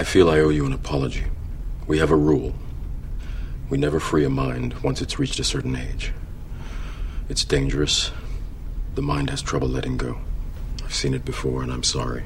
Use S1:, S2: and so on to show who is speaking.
S1: I feel I owe you an apology. We have a rule. We never free a mind once it's reached a certain age. It's dangerous. The mind has trouble letting go. I've seen it before, and I'm sorry.